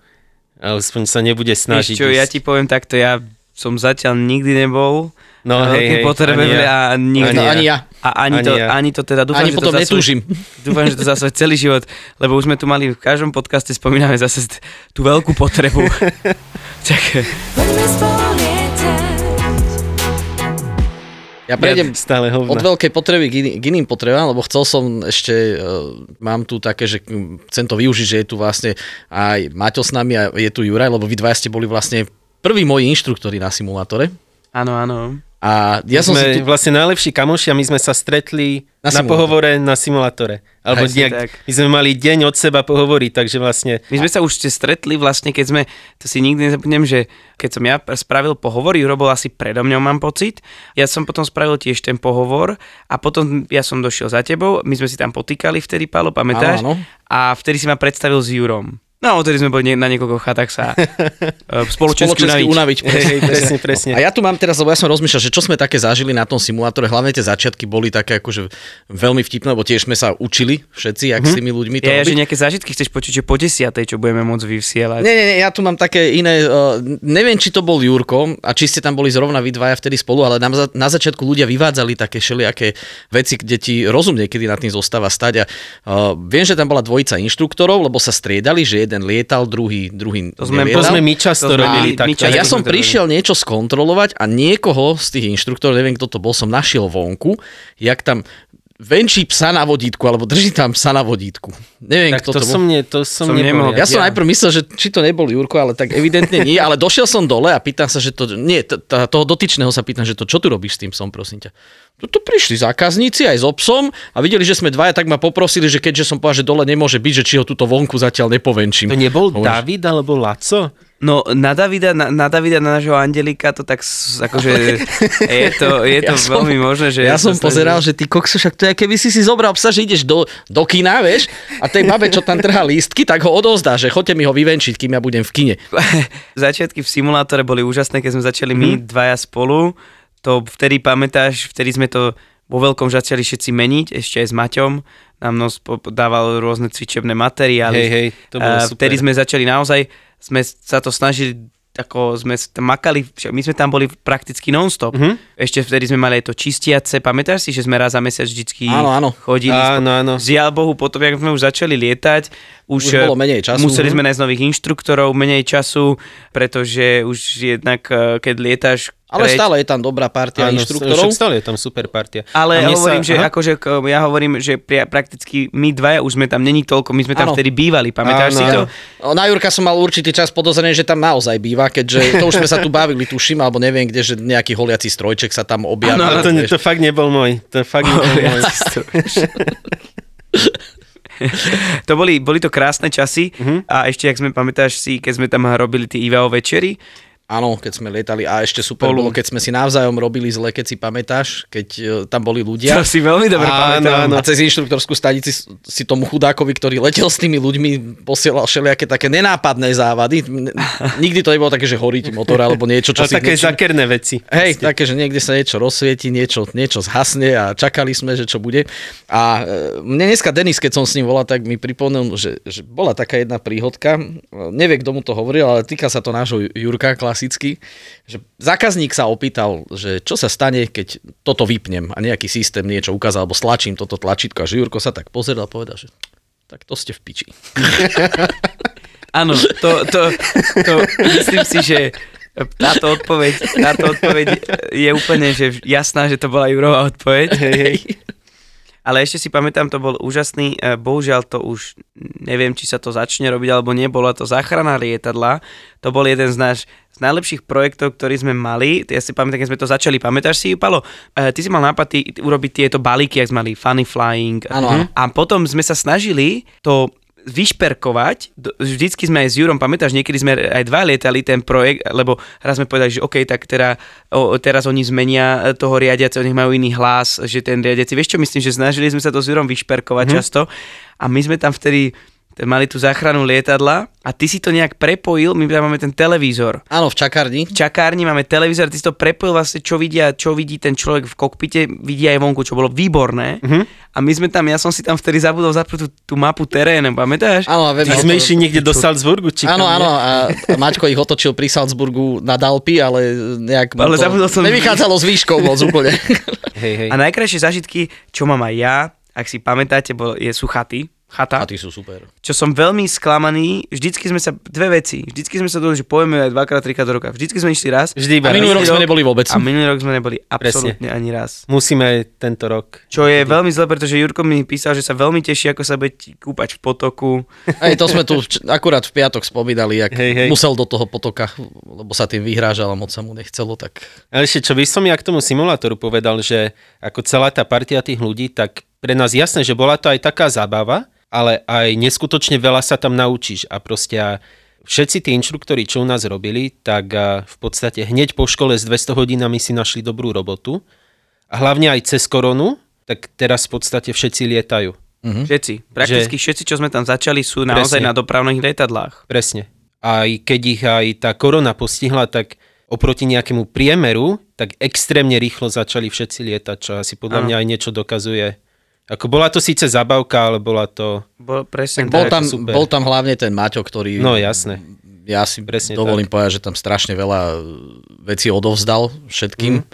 Alespoň sa nebude snažiť. čo, ja ísť. ti poviem takto, ja som zatiaľ nikdy nebol No, na hej, veľkej hej, potrebe ani ja. a nikdy. Ani, ani ja. A ani, Ani to, ja. ani to teda dúfam, Ani že potom to za svoj- netúžim. Dúfam, že to za svoj celý život, lebo už sme tu mali v každom podcaste spomíname zase tú veľkú potrebu. tak. Ja prejdem stále hovna. od veľkej potreby k, iný, k iným potrebám, lebo chcel som ešte, uh, mám tu také, že chcem to využiť, že je tu vlastne aj Maťo s nami a je tu Juraj, lebo vy dva ste boli vlastne prví moji inštruktori na simulátore. áno, áno. A ja som sme si tu... vlastne najlepší kamoši a my sme sa stretli Na na, pohovore na simulátore. Alebo Presne nejak, tak. my sme mali deň od seba pohovoriť, takže vlastne My sme sa už ste stretli vlastne, keď sme, to si nikdy nezabudnem, že keď som ja spravil pohovor, Juro bol asi predo mňou, mám pocit. Ja som potom spravil tiež ten pohovor a potom ja som došiel za tebou, my sme si tam potýkali vtedy, Pálo, pamätáš? Áno, áno. A vtedy si ma predstavil s Jurom. No, odtedy sme boli na niekoľko chatách sa uh, spoločensky, spoločensky unaviť. unaviť. hej, hej, presne, presne. A ja tu mám teraz, lebo ja som rozmýšľal, že čo sme také zažili na tom simulátore, hlavne tie začiatky boli také akože veľmi vtipné, lebo tiež sme sa učili všetci, jak s tými ľuďmi to Ja, robiť. že nejaké zážitky chceš počuť, že po desiatej, čo budeme môcť vysielať. Nie, nie, nie, ja tu mám také iné, uh, neviem, či to bol Jurko a či ste tam boli zrovna vy dvaja vtedy spolu, ale na, za- na začiatku ľudia vyvádzali také všelijaké veci, kde ti rozum niekedy nad tým zostáva stať a uh, viem, že tam bola dvojica inštruktorov, lebo sa striedali, že jeden lietal, druhý, druhý To sme- To nevietal. sme my často To robili my- my často- A ja som to prišiel niečo skontrolovať a niekoho z tých inštruktorov, neviem kto to bol, som našiel vonku, jak tam venčí psa na vodítku, alebo drží tam psa na vodítku. Neviem, Tak kto to, to, bol. som, nie, to som, Som nemohol. nemohol. Ja som najprv myslel, že či to nebol Jurko, ale tak evidentne nie, ale došiel som dole a pýtam sa, že to, nie, t- t- toho dotyčného sa pýtam, že to, čo tu robíš s tým psom, prosím ťa. Tu, tu prišli zákazníci aj so psom a videli, že sme dvaja, tak ma poprosili, že keďže som povedal, že dole nemôže byť, že či ho túto vonku zatiaľ nepovenčím. To nebol Hovoríš, David alebo Laco? No na Davida, na, na Davida, na nášho Angelika to tak akože je to, je to Ja som- veľmi možné, že... Ja som pozeral, že ty kokso, však to je, keby si si zobral psa, že ideš do, do kina, vieš, a tej babe, čo tam trhá lístky, tak ho odovzdá, že choďte mi ho vyvenčiť, kým ja budem v kine. Začiatky v simulátore boli úžasné, keď sme začali my Mhm. dvaja spolu. To vtedy pamätáš, vtedy sme to vo veľkom začali všetci meniť, ešte aj s Maťom. Nám nos dával rôzne cvičebné materiály. Hej, hej, to bolo A super. Vtedy sme začali naozaj, sme sa to snažili ako sme tam makali, my sme tam boli prakticky non-stop. Mhm. Ešte vtedy sme mali aj to čistiace, pamätáš si, že sme raz za mesiac vždycky Áno, áno. chodili. Áno, áno. Žiaľ Bohu, potom, jak sme už začali lietať, už, Už bolo menej času. museli Mhm. sme nájsť nových inštruktorov, menej času, pretože už jednak, eh, keď lietaš Ale preč- stále je tam dobrá partia Áno, inštruktorov. však stále je tam super partia. ale A mne hovorím, že aha. akože, ja hovorím, že pri, prakticky my dvaja už sme tam není toľko, my sme tam Áno. vtedy bývali, pamätáš Áno, si to? áno. O, Na Jurka som mal určitý čas podozrenie, že tam naozaj býva, keďže to už sme sa tu bavili, tuším, alebo neviem kde, že nejaký holiaci strojček sa tam objavil. Ale to, to fakt nebol môj. To fakt nebol môj. to boli, boli to krásne časy Mhm. a ešte, ak sme, pamätáš si, keď sme tam robili tie IVO večery, Áno, keď sme lietali a ešte super bolo, keď sme si navzájom robili zle, keď si pamätáš, keď e, tam boli ľudia. to si veľmi dobre pamätám. A cez inštruktorskú stanici si tomu chudákovi, ktorý letel s tými ľuďmi, posielal všelijaké také nenápadné závady. Nikdy to nebolo také, že horí ti motor alebo niečo, čo Ale si také niečo- zakerné veci. Hej, také, že niekde sa niečo rozsvieti, niečo, niečo zhasne a čakali sme, že čo bude. A e, mne dneska Denis, keď som s ním volal, tak mi pripomenul, že, že bola taká jedna príhodka, e, nevie, kto mu to hovoril, ale týka sa to nášho Jurka klasicky, že zákazník sa opýtal, že čo sa stane, keď toto vypnem a nejaký systém niečo ukázal, alebo stlačím toto tlačítko a že Jurko sa tak pozeral a povedal, že tak to ste v piči. Áno, to, to, to myslím si, že táto odpoveď, táto odpoveď je úplne že jasná, že to bola Jurová odpoveď. Hej, hej. Ale ešte si pamätám, to bol úžasný, e, bohužiaľ to už neviem, či sa to začne robiť alebo nie, bola to záchrana lietadla. To bol jeden z náš najlepších projektov, ktorý sme mali. Ja si pamätám, keď sme to začali. Pamätáš si, Palo? E, ty si mal nápad ty, urobiť tieto balíky, ak sme mali Funny Flying. Áno. A potom sme sa snažili to vyšperkovať. Vždycky sme aj s Jurom, pamätáš, niekedy sme aj dva lietali ten projekt, lebo raz sme povedali, že OK, tak teda, o, teraz oni zmenia toho riadiaceho, nech majú iný hlas, že ten riadiaci, vieš čo myslím, že snažili sme sa to s Jurom vyšperkovať mm-hmm. často a my sme tam vtedy mali tú záchranu lietadla a ty si to nejak prepojil, my tam máme ten televízor. Áno, v čakárni. V čakárni máme televízor, ty si to prepojil vlastne, čo, vidia, čo vidí ten človek v kokpite, vidí aj vonku, čo bolo výborné. A my sme tam, ja som si tam vtedy zabudol zapnúť tú, tú mapu terénu, pamätáš? Áno, a viem, sme išli niekde do Salzburgu, či Áno, áno, a Maťko ich otočil pri Salzburgu na Dalpy, ale nejak Ale to zabudol som- nevychádzalo s výškou moc úplne. Hej, hej. A najkrajšie zažitky, čo mám aj ja, ak si pamätáte, bol, je, sú chaty. Chata. A ty sú super. Čo som veľmi sklamaný, vždycky sme sa, dve veci, vždycky sme sa dohodli, že pojeme aj dvakrát, trikrát do roka. Vždycky sme išli raz. Vždy iba A minulý rok sme neboli vôbec. A minulý rok sme neboli absolútne ani raz. Musíme tento rok. Čo je veľmi zle, pretože Jurko mi písal, že sa veľmi teší, ako sa bude kúpať v potoku. Hej, to sme tu akurát v piatok spomínali, jak Hej, hej. musel do toho potoka, lebo sa tým vyhrážal a moc sa mu nechcelo, tak... Ale ešte, čo by som ja k tomu simulátoru povedal, že ako celá tá partia tých ľudí, tak pre nás jasné, že bola to aj taká zábava, ale aj neskutočne veľa sa tam naučíš a proste a všetci tí inštruktori, čo u nás robili, tak v podstate hneď po škole s 200 hodinami si našli dobrú robotu a hlavne aj cez koronu, tak teraz v podstate všetci lietajú. Hm? Všetci. Prakticky všetci, čo sme tam začali, sú naozaj Presne. na dopravných lietadlách. Presne. Aj keď ich aj tá korona postihla, tak oproti nejakému priemeru, tak extrémne rýchlo začali všetci lietať, čo asi podľa Áno. mňa aj niečo dokazuje. Ako bola to síce zabavka, ale bola to... Bol, presne Bol tak. tam, super. bol tam hlavne ten Maťo, ktorý... No jasné. Ja si Presne dovolím povedať, že tam strašne veľa vecí odovzdal všetkým.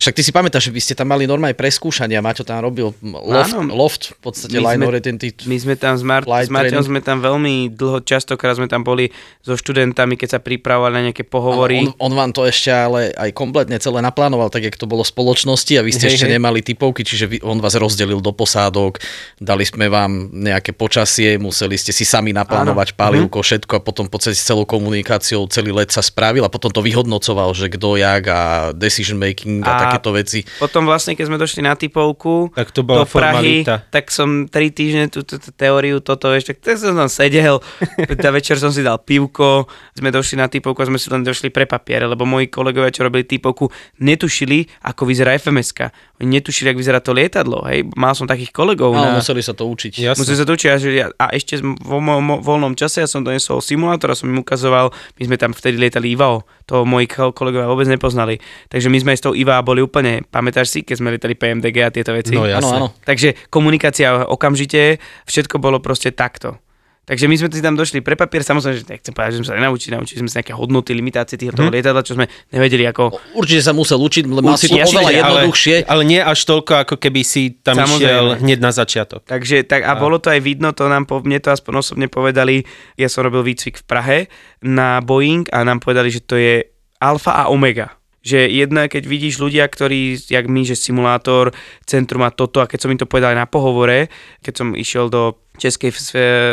Však ty si pamätáš, že vy ste tam mali normálne preskúšania, Maťo tam robil loft, Áno. loft v podstate My line sme- oriented. My sme tam s, Mar- s training. sme tam veľmi dlho, častokrát sme tam boli so študentami, keď sa pripravovali na nejaké pohovory. On, on vám to ešte ale aj kompletne celé naplánoval, tak jak to bolo spoločnosti a vy ste Hej, ešte hej. nemali typovky, čiže vy, on vás rozdelil do posádok, dali sme vám nejaké počasie, museli ste si sami naplánovať palivko, všetko a potom v podstate celou komunikáciou celý let sa spravil a potom to vyhodnocoval, že kto jak a decision making a, A také takéto veci. Potom vlastne, keď sme došli na typovku Tak to bola do Prahy, formalita. tak som tri týždne túto teóriu, toto ešte, tak som tam sedel, tá večer som si dal pivko, sme došli na typovku a sme si len došli pre papiere, lebo moji kolegovia, čo robili typovku, netušili, ako vyzerá FMSK. Oni netušili, ako vyzerá to lietadlo, hej. Mal som takých kolegov No, na... museli sa to učiť. Musím sa to učiť a, a ešte vo mojom voľnom čase ja som donesol simulátor a som im ukazoval, my sme tam vtedy lietali IVAO, to moji ko- kolegovia vôbec nepoznali. Takže my sme s tou IVA boli úplne, pamätáš si, keď sme lietali PMDG a tieto veci? No Áno, jasné. áno. Takže komunikácia okamžite, všetko bolo proste takto. Takže my sme si tam došli pre papier, samozrejme, že nechcem povedať, že sme sa nenaučili, naučili sme sa nejaké hodnoty, limitácie týchto Mhm. mm. lietadla, čo sme nevedeli ako... Určite sa musel učiť, lebo mal si to oveľa ale- jednoduchšie. Ale, ale nie až toľko, ako keby si tam Samozrejme. išiel hneď na začiatok. Takže tak, a bolo to aj vidno, to nám po, mne to aspoň osobne povedali, ja som robil výcvik v Prahe na Boeing a nám povedali, že to je alfa a omega. Že jedno je, keď vidíš ľudia, ktorí, jak my, že simulátor, centrum a toto, a keď som im to povedal na pohovore, keď som išiel do českej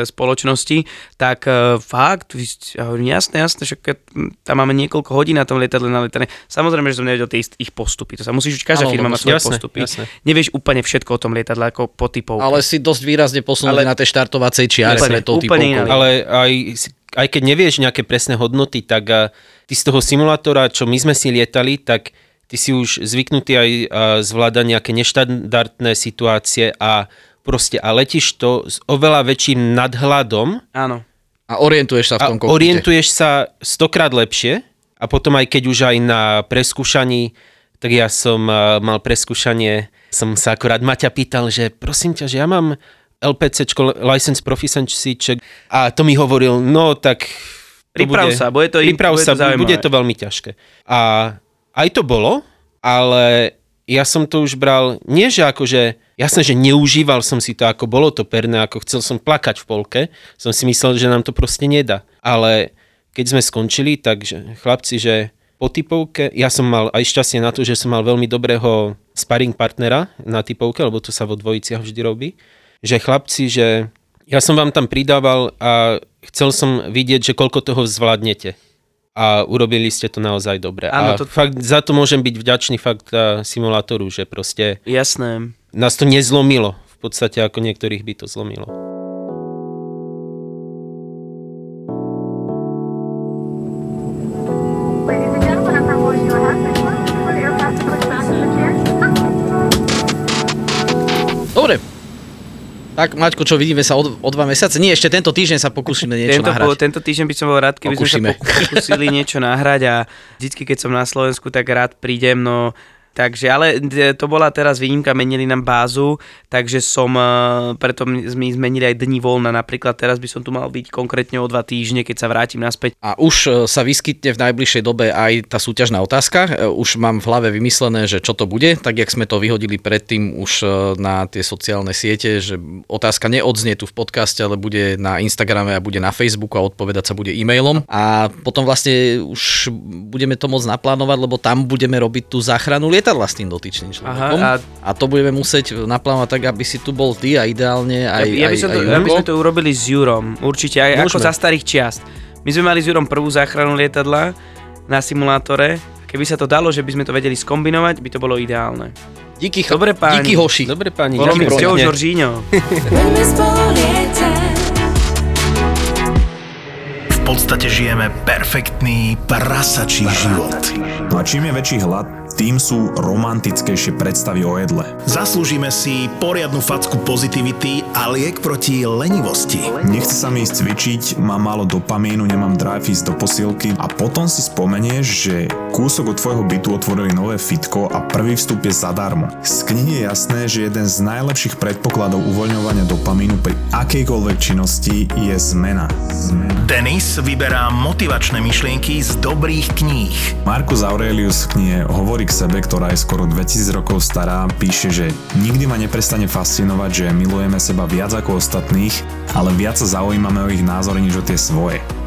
spoločnosti, tak uh, fakt, jasné, jasné, že keď hm, tam máme niekoľko hodín na tom lietadle na letane. Samozrejme, že som nevedel tie ich postupy, to sa musíš každá firma lebo má svoje jasné, postupy. jasné. Nevieš úplne všetko o tom lietadle, ako po typov. Ale si dosť výrazne posunuli Ale- na tej štartovacej čiare Úplne, tou úplne. Ale aj, aj keď nevieš nejaké presné hodnoty, tak a, ty z toho simulátora, čo my sme si lietali, tak ty si už zvyknutý aj a, zvládať nejaké neštandardné situácie a proste a letíš to s oveľa väčším nadhľadom Áno. A orientuješ sa v tom kokpite. orientuješ sa stokrát lepšie a potom aj keď už aj na preskúšaní, tak ja som a, mal preskúšanie, som sa akorát Maťa pýtal, že prosím ťa, že ja mám LPC, License Proficiency check a to mi hovoril, no tak Priprav sa, bude to- priprav bude sa, to zaujímavé. bude to veľmi ťažké. A aj to bolo, ale ja som to už bral, nie že akože, jasné, že neužíval som si to, ako bolo to perné, ako chcel som plakať v polke, som si myslel, že nám to proste nedá. Ale keď sme skončili, takže chlapci, že po typovke, ja som mal aj šťastie na to, že som mal veľmi dobrého sparring partnera na typovke, lebo to sa vo dvojiciach vždy robí, že chlapci, že ja som vám tam pridával a chcel som vidieť, že koľko toho zvládnete a urobili ste to naozaj dobre. Áno, a to- fakt za to môžem byť vďačný fakt a, simulátoru, že proste Jasné. nás to nezlomilo. V podstate ako niektorých by to zlomilo. Tak, Maťko, čo vidíme sa o, o dva mesiace? Nie, ešte tento týždeň sa pokúsime niečo Tento, nahrať. po, tento týždeň by som bol rád, keby Pokúsime. sme sa pokúsili niečo nahrať a vždycky, keď som na Slovensku, tak rád prídem, no Takže, ale d- to bola teraz výnimka, menili nám bázu, takže som, eh, preto sme zmenili aj dní voľna, napríklad teraz by som tu mal byť konkrétne o dva týždne, keď sa vrátim naspäť. A už e, sa vyskytne v najbližšej dobe aj tá súťažná otázka. E, Už mám v hlave vymyslené, že čo to bude, tak jak sme to vyhodili predtým už e, na tie sociálne siete, že otázka neodznie tu v podcaste, ale bude na Instagrame a bude na Facebooku a odpovedať sa bude e-mailom. A potom vlastne už budeme to môcť naplánovať, lebo tam budeme robiť tú záchranu lietadla s tým dotyčným človekom. Aha, a... a to budeme musieť naplánovať tak, aby si tu bol ty a ideálne aj, ja, ja, by aj, som to, aj ja by sme to urobili s Jurom, určite, aj ako Môžeme. za starých čiast. My sme mali s Jurom prvú záchranu lietadla na simulátore, keby sa to dalo, že by sme to vedeli skombinovať, by to bolo ideálne. Díky, Dobre, páni. díky hoši. Dobre páni, Bolo mi cťou. Žoržíňo. V podstate žijeme perfektný prasačí život. A čím je väčší hlad, tým sú romantickejšie predstavy o jedle. Zaslúžime si poriadnu facku pozitivity a liek proti lenivosti. Nechce sa mi ísť cvičiť, mám málo dopamínu, nemám drive do posilky a potom si spomenieš, že kúsok od tvojho bytu otvorili nové fitko a prvý vstup je zadarmo. Z knihy je jasné, že jeden z najlepších predpokladov uvoľňovania dopamínu pri akejkoľvek činnosti je zmena. Denis vyberá motivačné myšlienky z dobrých kníh. Marcus Aurelius v knihe Hovorí k sebe, ktorá je skoro 2000 rokov stará, píše, že nikdy ma neprestane fascinovať, že milujeme seba viac ako ostatných, ale viac sa zaujímame o ich názory než o tie svoje.